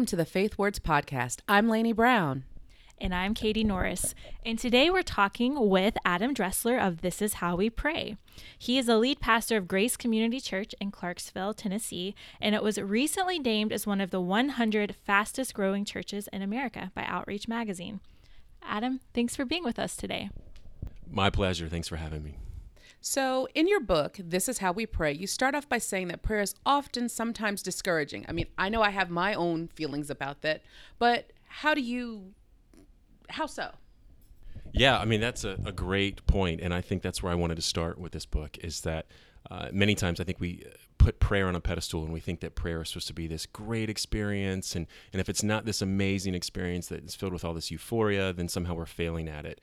Welcome to the Faith Words Podcast. I'm Lainey Brown. And I'm Katie Norris. And today we're talking with Adam Dressler of This Is How We Pray. He is a lead pastor of Grace Community Church in Clarksville, Tennessee, and it was recently named as one of the 100 fastest growing churches in America by Outreach Magazine. Adam, thanks for being with us today. My pleasure. Thanks for having me. So, in your book, This is How We Pray, you start off by saying that prayer is often sometimes discouraging. I mean, I know I have my own feelings about that, but how do you, how so? Yeah, I mean, that's a, a great point, And I think that's where I wanted to start with this book is that uh, many times I think we put prayer on a pedestal and we think that prayer is supposed to be this great experience. And, and if it's not this amazing experience that is filled with all this euphoria, then somehow we're failing at it.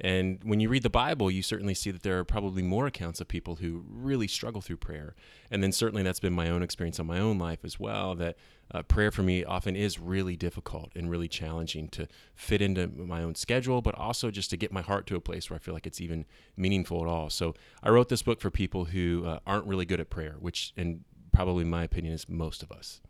And when you read the Bible, you certainly see that there are probably more accounts of people who really struggle through prayer. And then certainly that's been my own experience on my own life as well that uh, prayer for me often is really difficult and really challenging to fit into my own schedule, but also just to get my heart to a place where I feel like it's even meaningful at all. So I wrote this book for people who uh, aren't really good at prayer, which, in probably my opinion, is most of us.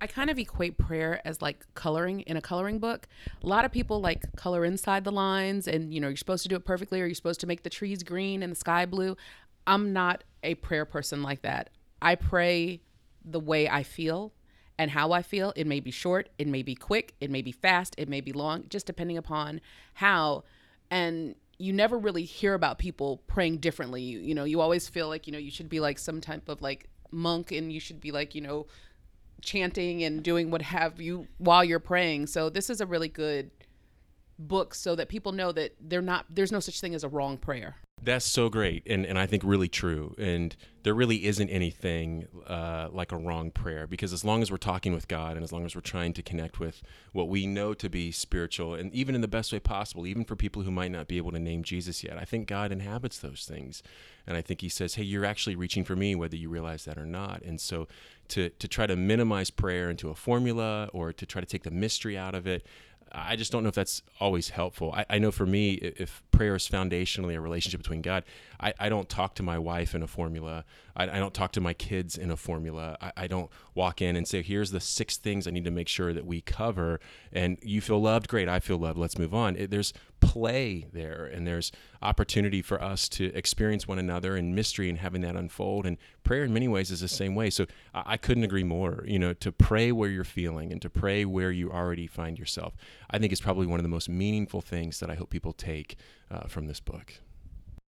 I kind of equate prayer as like coloring in a coloring book. A lot of people like color inside the lines and you know, you're supposed to do it perfectly or you're supposed to make the trees green and the sky blue. I'm not a prayer person like that. I pray the way I feel and how I feel. It may be short, it may be quick, it may be fast, it may be long, just depending upon how. And you never really hear about people praying differently. You, you know, you always feel like, you know, you should be like some type of like monk and you should be like, you know, chanting and doing what have you while you're praying. So this is a really good book so that people know that they're not there's no such thing as a wrong prayer. That's so great, and and I think really true. And there really isn't anything uh, like a wrong prayer because as long as we're talking with God and as long as we're trying to connect with what we know to be spiritual, and even in the best way possible, even for people who might not be able to name Jesus yet, I think God inhabits those things, and I think He says, "Hey, you're actually reaching for me, whether you realize that or not." And so, to to try to minimize prayer into a formula or to try to take the mystery out of it, I just don't know if that's always helpful. I, I, know for me, if prayer is foundationally a relationship between God, I, I don't talk to my wife in a formula. I, I don't talk to my kids in a formula. I, I, don't walk in and say, here's the six things I need to make sure that we cover. And you feel loved. Great. I feel loved. Let's move on. It, there's play there and there's opportunity for us to experience one another and mystery and having that unfold. And prayer in many ways is the same way. So I, I couldn't agree more, you know, to pray where you're feeling and to pray where you already find yourself. I think is probably one of the most meaningful things that I hope people take uh, from this book.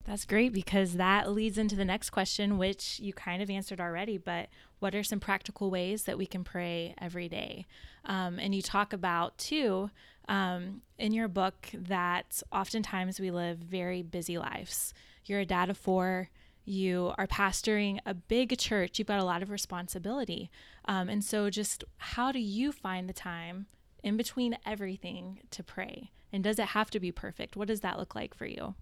That's great because that leads into the next question, which you kind of answered already. But what are some practical ways that we can pray every day? Um, and you talk about, too, um, in your book, that oftentimes we live very busy lives. You're a dad of four, you are pastoring a big church, you've got a lot of responsibility. Um, and so, just how do you find the time in between everything to pray? And does it have to be perfect? What does that look like for you?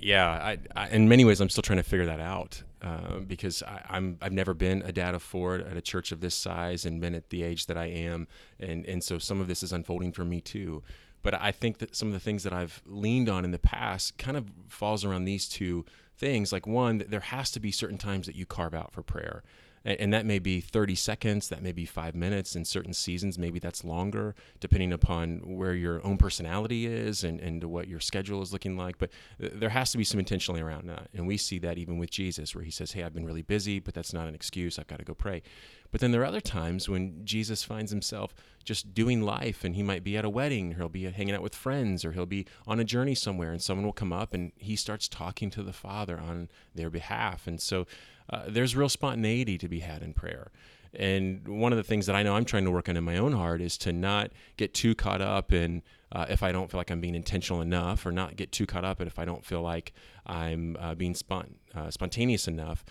Yeah, I, I, in many ways, I'm still trying to figure that out uh, because I, am I've never been a dad of four at a church of this size and been at the age that I am, and and so some of this is unfolding for me too. But I think that some of the things that I've leaned on in the past kind of falls around these two things. Like one, there has to be certain times that you carve out for prayer and that may be 30 seconds that may be five minutes. In certain seasons maybe that's longer depending upon where your own personality is and, and what your schedule is looking like. But uh, there has to be some intentionally around that. And we see that even with jesus where he says hey i've been really busy but that's not an excuse. I've got to go pray. But then there are other times when jesus finds himself just doing life and he might be at a wedding or he'll be hanging out with friends or he'll be on a journey somewhere and someone will come up and he starts talking to the father on their behalf. And so uh, there's real spontaneity to be had in prayer. And one of the things that I know I'm trying to work on in my own heart is to not get too caught up in uh, if I don't feel like I'm being intentional enough, or not get too caught up in if I don't feel like I'm uh, being spont- uh, spontaneous enough.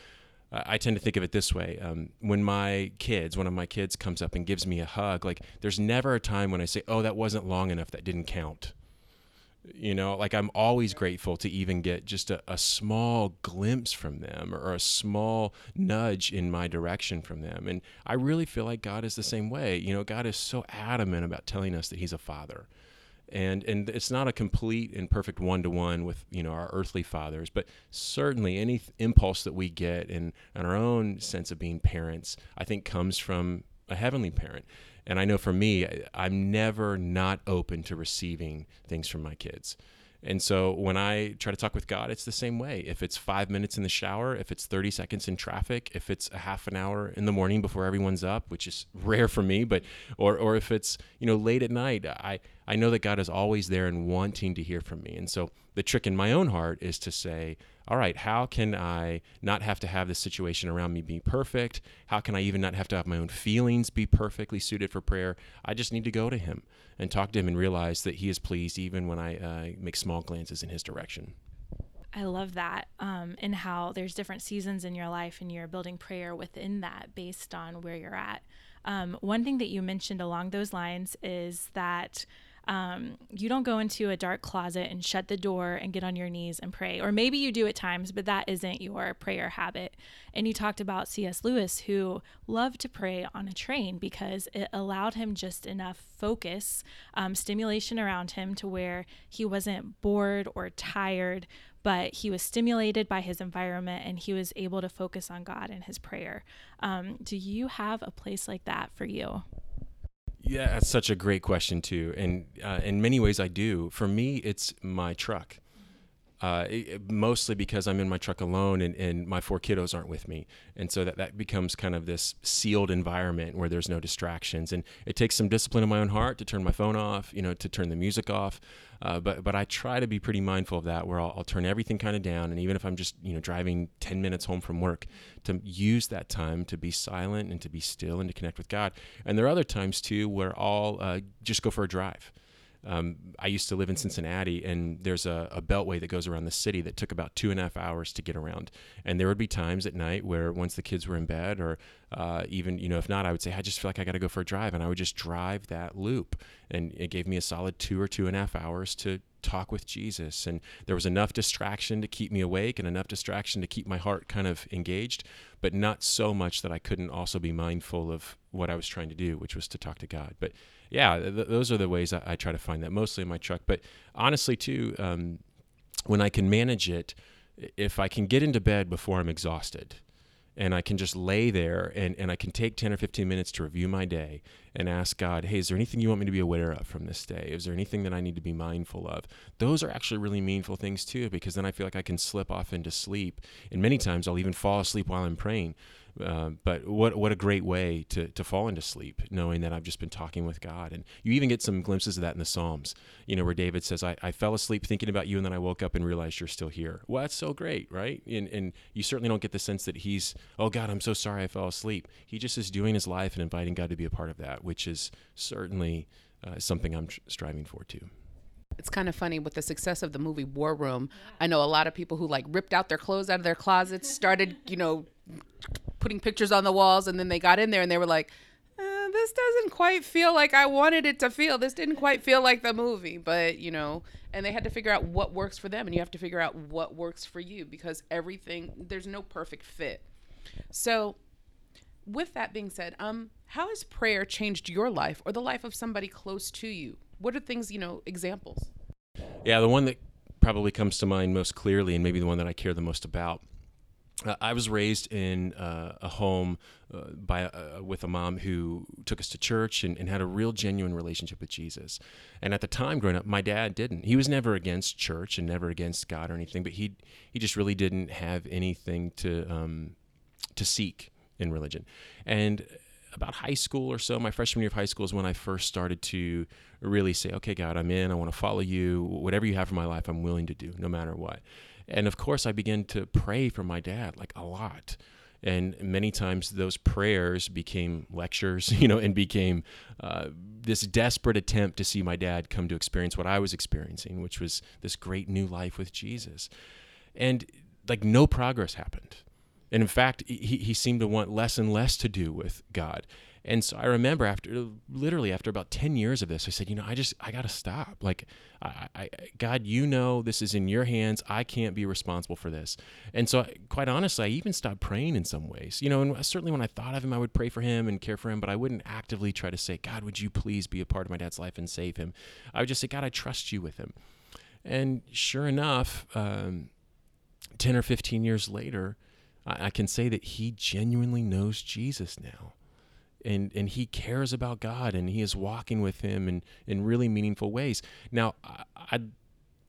I tend to think of it this way: um, when my kids, one of my kids, comes up and gives me a hug, like there's never a time when I say, "Oh, that wasn't long enough. That didn't count." You know like i'm always grateful to even get just a, a, small glimpse from them or a small nudge in my direction from them. And i really feel like god is the same way. You know god is so adamant about telling us that he's a father. And and it's not a complete and perfect one-to-one with you know our earthly fathers but certainly any impulse that we get in, in our own sense of being parents i think comes from a heavenly parent And I know for me, I'm never not open to receiving things from my kids. And so when I try to talk with God, it's the same way. If it's five minutes in the shower, if it's 30 seconds in traffic, if it's a half an hour in the morning before everyone's up, which is rare for me, but or or if it's you know late at night, I I know that God is always there and wanting to hear from me. And so the trick in my own heart is to say, all right, how can I not have to have this situation around me be perfect? How can I even not have to have my own feelings be perfectly suited for prayer? I just need to go to Him and talk to Him and realize that He is pleased even when I uh, make small glances in His direction. I love that, um, and how there's different seasons in your life, and you're building prayer within that based on where you're at. Um, one thing that you mentioned along those lines is that um, you don't go into a dark closet and shut the door and get on your knees and pray. Or maybe you do at times, but that isn't your prayer habit. And you talked about C.S. Lewis, who loved to pray on a train because it allowed him just enough focus, um, stimulation around him to where he wasn't bored or tired, but he was stimulated by his environment and he was able to focus on God and his prayer. Um, do you have a place like that for you? Yeah, that's such a great question too, and uh, in many ways I do. For me, it's my truck. Uh, it, mostly because I'm in my truck alone and, and my four kiddos aren't with me. And so that, that becomes kind of this sealed environment where there's no distractions. And it takes some discipline in my own heart to turn my phone off, you know, to turn the music off. Uh, but, but I try to be pretty mindful of that where I'll, I'll turn everything kind of down. And even if I'm just, you know, driving 10 minutes home from work, to use that time to be silent and to be still and to connect with God. And there are other times too where I'll uh, just go for a drive. Um, I used to live in Cincinnati, and there's a, a, beltway that goes around the city that took about two and a half hours to get around. And there would be times at night where, once the kids were in bed, or uh, even you know, if not, I would say I just feel like I got to go for a drive, and I would just drive that loop, and it gave me a solid two or two and a half hours to talk with Jesus. And there was enough distraction to keep me awake, and enough distraction to keep my heart kind of engaged, but not so much that I couldn't also be mindful of what I was trying to do, which was to talk to God. But yeah, th- those are the ways I, I, try to find that mostly in my truck. But honestly, too, um, when I can manage it, if I can get into bed before I'm exhausted, and I can just lay there and, and I can take 10 or 15 minutes to review my day and ask God, hey, is there anything you want me to be aware of from this day? Is there anything that I need to be mindful of? Those are actually really meaningful things too, because then I feel like I can slip off into sleep. And many times I'll even fall asleep while I'm praying uh, but what what a great way to, to fall into sleep, knowing that I've just been talking with God. And you even get some glimpses of that in the Psalms, you know, where David says, I, I fell asleep thinking about you, and then I woke up and realized you're still here. Well, that's so great, right? And, and you certainly don't get the sense that he's, oh, God, I'm so sorry I fell asleep. He just is doing his life and inviting God to be a part of that, which is certainly uh, something I'm tr- striving for too it's kind of funny with the success of the movie War Room. I know a lot of people who like ripped out their clothes out of their closets, started, you know, putting pictures on the walls, and then they got in there and they were like, uh, "This doesn't quite feel like I wanted it to feel. This didn't quite feel like the movie." But you know, and they had to figure out what works for them, and you have to figure out what works for you because everything there's no perfect fit. So, with that being said, um, how has prayer changed your life or the life of somebody close to you? What are things you know examples? Yeah, the one that probably comes to mind most clearly, and maybe the one that I care the most about, uh, I was raised in uh, a home uh, by uh, with a mom who took us to church and, and, had a real genuine relationship with Jesus. And at the time, growing up, my dad didn't. He was never against church and never against God or anything, but he he just really didn't have anything to um, to seek in religion. And about high school or so, my freshman year of high school is when I first started to really say, "Okay, God, I'm in. I want to follow you. Whatever you have for my life, I'm willing to do, no matter what." And of course, I began to pray for my dad like a lot. And many times those prayers became lectures, you know, and became uh, this desperate attempt to see my dad come to experience what I was experiencing, which was this great new life with Jesus. And like no progress happened. And in fact, he, he seemed to want less and less to do with God. And so I remember after literally after about 10 years of this, I said, you know, I just, I got to stop. Like, I, I, God, you know, this is in your hands. I can't be responsible for this. And so, quite honestly, I even stopped praying in some ways, you know, and certainly when I thought of him, I would pray for him and care for him, but I wouldn't actively try to say, God, would you please be a part of my dad's life and save him? I would just say, God, I trust you with him. And sure enough, um, 10 or 15 years later, I, I can say that he genuinely knows Jesus now and and he cares about God and he is walking with him in in really meaningful ways. Now, I, I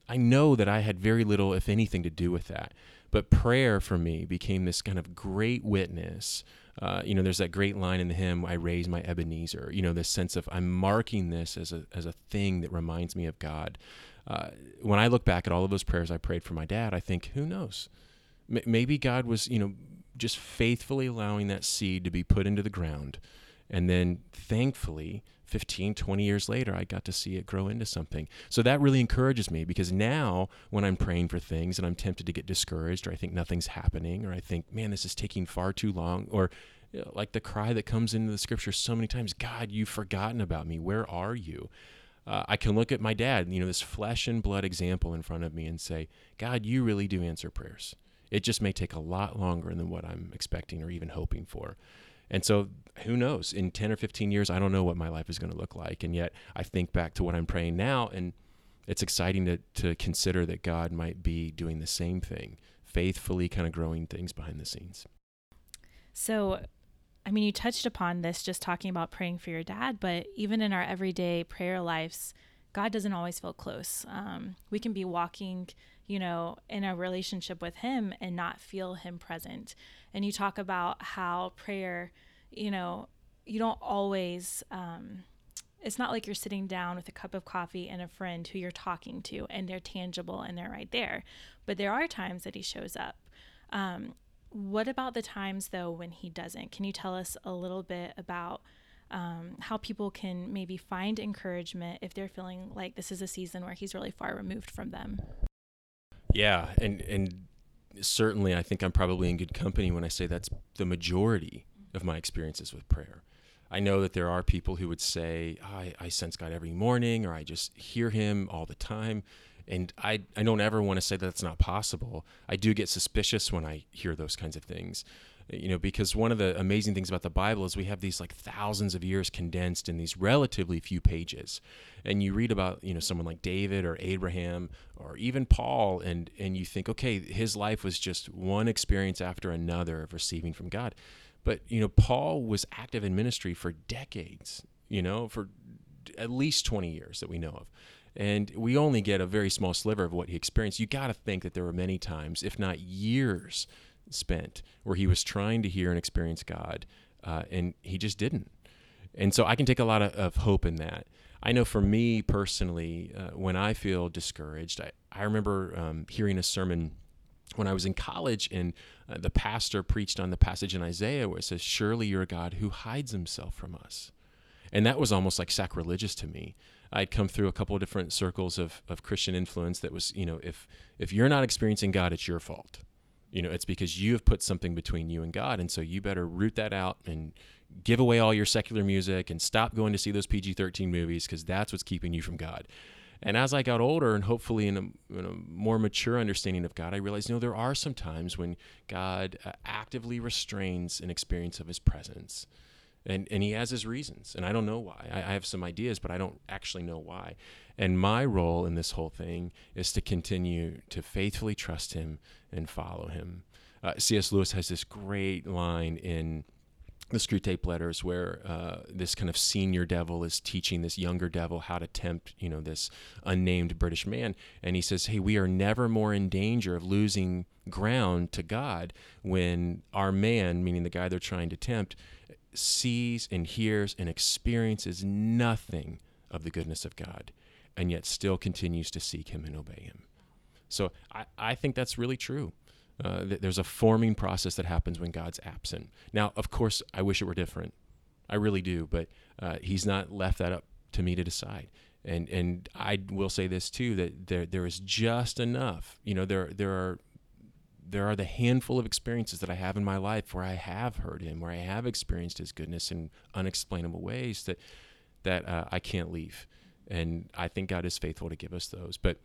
I know that I had very little, if anything, to do with that. But prayer for me became this kind of great witness. Uh, you know, there's that great line in the hymn, I raise my Ebenezer, you know, this sense of I'm marking this as a, as a thing that reminds me of God. Uh, when I look back at all of those prayers I prayed for my dad, I think, who knows? Maybe God was, you know, just faithfully allowing that seed to be put into the ground. And then thankfully, 15, 20 years later, I got to see it grow into something. So that really encourages me because now when I'm praying for things and I'm tempted to get discouraged or I think nothing's happening or I think, man, this is taking far too long or you know, like the cry that comes into the scripture so many times, God, you've forgotten about me. Where are you? Uh, I can look at my dad, you know, this flesh and blood example in front of me and say, God, you really do answer prayers. It just may take a lot longer than what I'm expecting or even hoping for. And so, who knows? In 10 or 15 years, I don't know what my life is going to look like. And yet, I think back to what I'm praying now, and it's exciting to, to consider that God might be doing the same thing, faithfully kind of growing things behind the scenes. So, I mean, you touched upon this just talking about praying for your dad, but even in our everyday prayer lives, God doesn't always feel close. Um, we can be walking, you know, in a relationship with Him and not feel Him present. And you talk about how prayer, you know, you don't always, um, it's not like you're sitting down with a cup of coffee and a friend who you're talking to and they're tangible and they're right there. But there are times that He shows up. Um, what about the times though when He doesn't? Can you tell us a little bit about? um, how people can maybe find encouragement if they're feeling like this is a season where he's really far removed from them. Yeah, and and certainly I think I'm probably in good company when I say that's the majority of my experiences with prayer. I know that there are people who would say, oh, I, I sense God every morning, or I just hear Him all the time. And I, I don't ever want to say that that's not possible. I do get suspicious when I hear those kinds of things you know because one of the amazing things about the bible is we have these like thousands of years condensed in these relatively few pages. And you read about you know someone like david or abraham or even paul and and you think okay his life was just one experience after another of receiving from god. But you know paul was active in ministry for decades you know for at least 20 years that we know of. And we only get a very small sliver of what he experienced. You got to think that there were many times if not years spent where he was trying to hear and experience God, uh, and he just didn't. And so I can take a lot of, of hope in that. I know for me personally, uh, when I feel discouraged, I, I remember um, hearing a sermon when I was in college, and uh, the pastor preached on the passage in Isaiah where it says, Surely you're a God who hides himself from us. And that was almost like sacrilegious to me. I'd come through a couple of different circles of, of Christian influence that was, you know, if if you're not experiencing God, it's your fault. You know, it's because you have put something between you and God. And so you better root that out and give away all your secular music and stop going to see those PG 13 movies because that's what's keeping you from God. And as I got older and hopefully in a, in a, more mature understanding of God, I realized, you know, there are some times when God uh, actively restrains an experience of his presence. And, and he has his reasons. And I don't know why. I, I have some ideas, but I don't actually know why. And my role in this whole thing is to continue to faithfully trust him and follow him. Uh, C.S. Lewis has this great line in the Screwtape Letters where uh, this kind of senior devil is teaching this younger devil how to tempt, you know, this unnamed British man. And he says, hey, we are never more in danger of losing ground to God when our man, meaning the guy they're trying to tempt, sees and hears and experiences nothing of the goodness of God and yet still continues to seek him and obey him. So I, I think that's really true. Uh, there's a forming process that happens when God's absent. Now, of course, I wish it were different. I really do, but uh, He's not left that up to me to decide. And and I will say this too that there there is just enough. You know, there there are there are the handful of experiences that I have in my life where I have heard Him, where I have experienced His goodness in unexplainable ways that that uh, I can't leave and I think God is faithful to give us those. But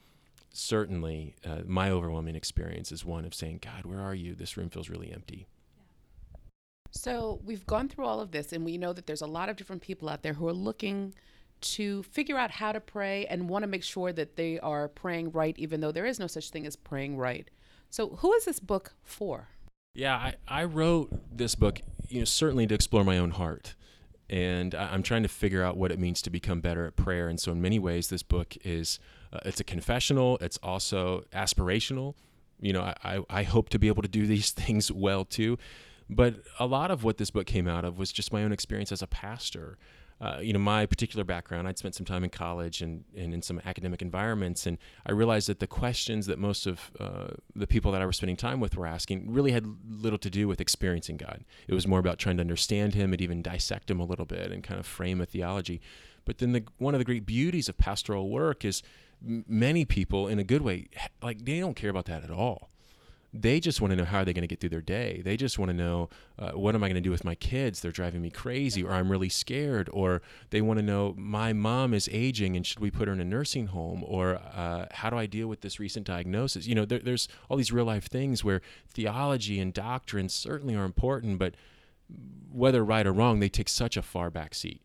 certainly, uh, my overwhelming experience is one of saying, God, where are you? This room feels really empty. So we've gone through all of this, and we know that there's a lot of different people out there who are looking to figure out how to pray and want to make sure that they are praying right, even though there is no such thing as praying right. So, who is this book for? Yeah, I, I wrote this book, you know, certainly to explore my own heart and I'm trying to figure out what it means to become better at prayer. And so, in many ways, this book is uh, it's a confessional. It's also aspirational. You know, I, I hope to be able to do these things well too. But a lot of what this book came out of was just my own experience as a pastor uh, you know, my particular background, I'd spent some time in college and, and in some academic environments, and I realized that the questions that most of uh, the people that I was spending time with were asking really had little to do with experiencing God. It was more about trying to understand Him and even dissect Him a little bit and kind of frame a theology. But then the, one of the great beauties of pastoral work is many people, in a good way, like they don't care about that at all they just want to know how are they going to get through their day. They just want to know uh, what am I going to do with my kids? They're driving me crazy, or I'm really scared, or they want to know my mom is aging and should we put her in a nursing home, or uh, how do I deal with this recent diagnosis? You know, there, there's all these real life things where theology and doctrine certainly are important, but whether right or wrong, they take such a far back seat.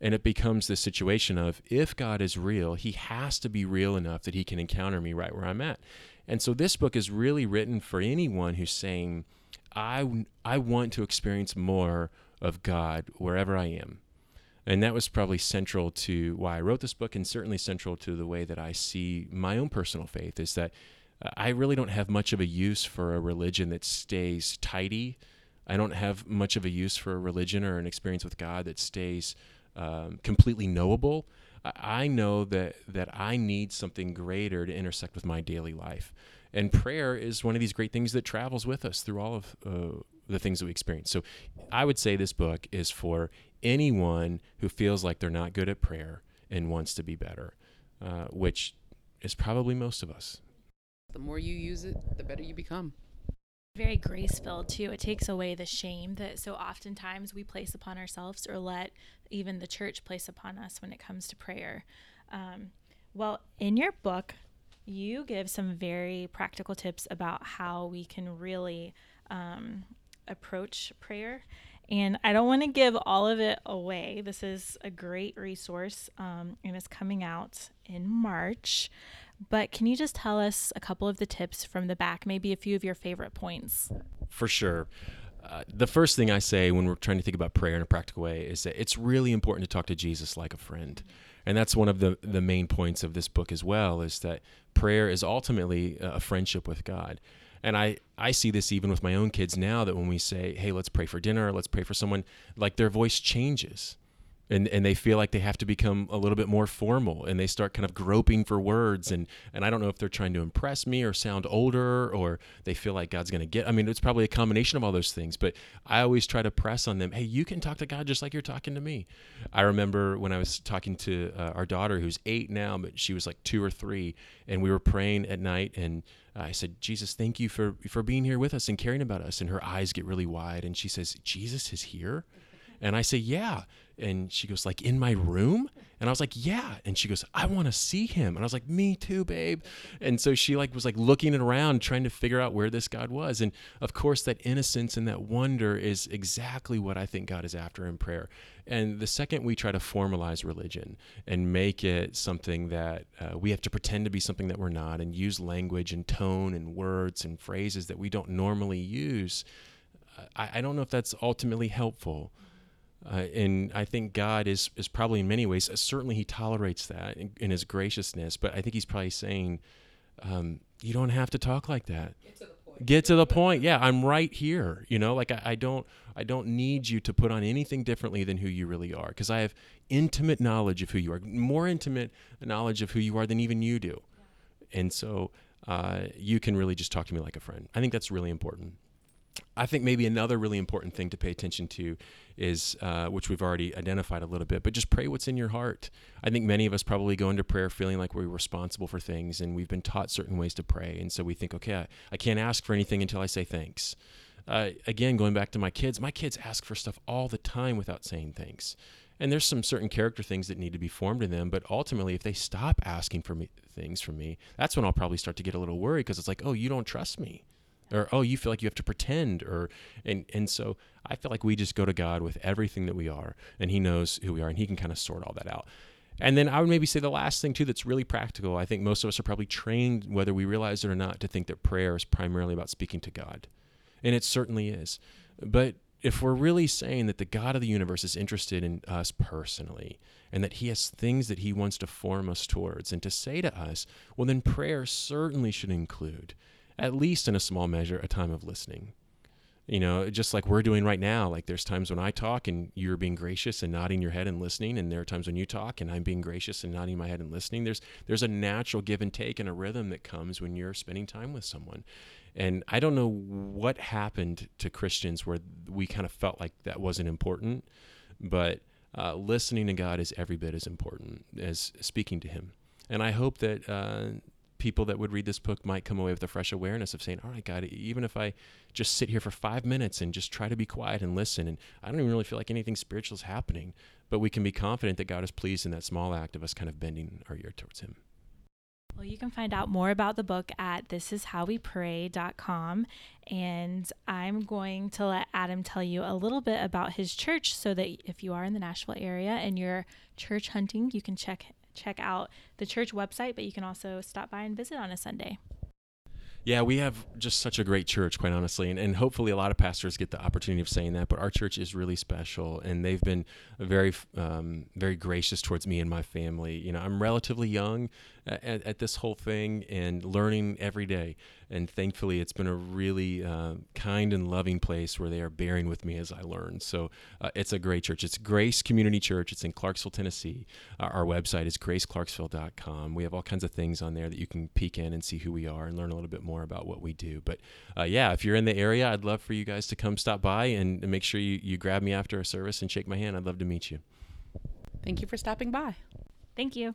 And it becomes this situation of if God is real, he has to be real enough that he can encounter me right where I'm at. And so this book is really written for anyone who's saying, I, I want to experience more of God wherever I am. And that was probably central to why I wrote this book, and certainly central to the way that I see my own personal faith is that uh, I really don't have much of a use for a religion that stays tidy. I don't have much of a use for a religion or an experience with God that stays um, completely knowable. I know that that I need something greater to intersect with my daily life, and prayer is one of these great things that travels with us through all of uh, the things that we experience. So, I would say this book is for anyone who feels like they're not good at prayer and wants to be better, uh, which is probably most of us. The more you use it, the better you become very grace filled too. It takes away the shame that so oftentimes we place upon ourselves or let even the church place upon us when it comes to prayer. Um, well, in your book, you give some very practical tips about how we can really um, approach prayer. And I don't want to give all of it away. This is a great resource um, and it's coming out in March. But can you just tell us a couple of the tips from the back, maybe a few of your favorite points? For sure. Uh, the first thing I say when we're trying to think about prayer in a practical way is that it's really important to talk to Jesus like a friend. And that's one of the, the main points of this book as well is that prayer is ultimately a friendship with God. And I, I see this even with my own kids now that when we say, hey, let's pray for dinner, let's pray for someone, like their voice changes and and they feel like they have to become a little bit more formal and they start kind of groping for words and and I don't know if they're trying to impress me or sound older or they feel like God's going to get I mean it's probably a combination of all those things but I always try to press on them hey you can talk to God just like you're talking to me I remember when I was talking to uh, our daughter who's 8 now but she was like 2 or 3 and we were praying at night and I said, Jesus, thank you for, for being here with us and caring about us. And her eyes get really wide. And she says, Jesus is here? And I say, Yeah. And she goes, Like in my room? And I was like, Yeah. And she goes, I want to see him. And I was like, Me too, babe. And so she like was like looking around trying to figure out where this God was. And of course, that innocence and that wonder is exactly what I think God is after in prayer. And the second we try to formalize religion and make it something that uh, we have to pretend to be something that we're not and use language and tone and words and phrases that we don't normally use, I, I don't know if that's ultimately helpful. Uh, and I think God is is probably in many ways uh, certainly He tolerates that in, in, His graciousness, but I think He's probably saying, um, "You don't have to talk like that. Get to the point. Get to the point. Yeah, I'm right here. You know, like I, I don't I don't need you to put on anything differently than who you really are, because I have intimate knowledge of who you are, more intimate knowledge of who you are than even you do, and so uh, you can really just talk to me like a friend. I think that's really important. I think maybe another really important thing to pay attention to is, uh, which we've already identified a little bit, but just pray what's in your heart. I think many of us probably go into prayer feeling like we're responsible for things and we've been taught certain ways to pray. And so we think, okay, I, I can't ask for anything until I say thanks. Uh, again, going back to my kids, my kids ask for stuff all the time without saying thanks. And there's some certain character things that need to be formed in them. But ultimately, if they stop asking for me things from me, that's when I'll probably start to get a little worried because it's like, oh, you don't trust me or oh you feel like you have to pretend or and and so i feel like we just go to god with everything that we are and he knows who we are and he can kind of sort all that out. And then i would maybe say the last thing too that's really practical i think most of us are probably trained whether we realize it or not to think that prayer is primarily about speaking to god. And it certainly is. But if we're really saying that the God of the universe is interested in us personally and that he has things that he wants to form us towards and to say to us, well, then prayer certainly should include, at least in a small measure, a time of listening. You know, just like we're doing right now, like there's times when I talk and you're being gracious and nodding your head and listening, and there are times when you talk and I'm being gracious and nodding my head and listening. There's there's a natural give and take and a rhythm that comes when you're spending time with someone. And I don't know what happened to Christians where we kind of felt like that wasn't important, but uh, listening to God is every bit as important as speaking to Him. And I hope that uh, people that would read this book might come away with a fresh awareness of saying, all right, God, even if I just sit here for five minutes and just try to be quiet and listen, and I don't even really feel like anything spiritual is happening, but we can be confident that God is pleased in that small act of us kind of bending our ear towards Him. Well, you can find out more about the book at thisishowwepray.com. And I'm going to let Adam tell you a little bit about his church so that if you are in the Nashville area and you're church hunting, you can check check out the church website, but you can also stop by and visit on a Sunday. Yeah, we have just such a great church, quite honestly, and, and hopefully a lot of pastors get the opportunity of saying that. But our church is really special, and they've been very, um, very gracious towards me and my family. You know, I'm relatively young at, at this whole thing and learning every day, and thankfully, it's been a really uh, kind and loving place where they are bearing with me as I learn. So uh, it's a great church. It's Grace Community Church. It's in Clarksville, Tennessee. Uh, our website is graceclarksville.com. We have all kinds of things on there that you can peek in and see who we are and learn a little bit more more about what we do. But uh, yeah, if you're in the area, I'd love for you guys to come stop by and, and make sure you, you grab me after a service and shake my hand. I'd love to meet you. Thank you for stopping by. Thank you.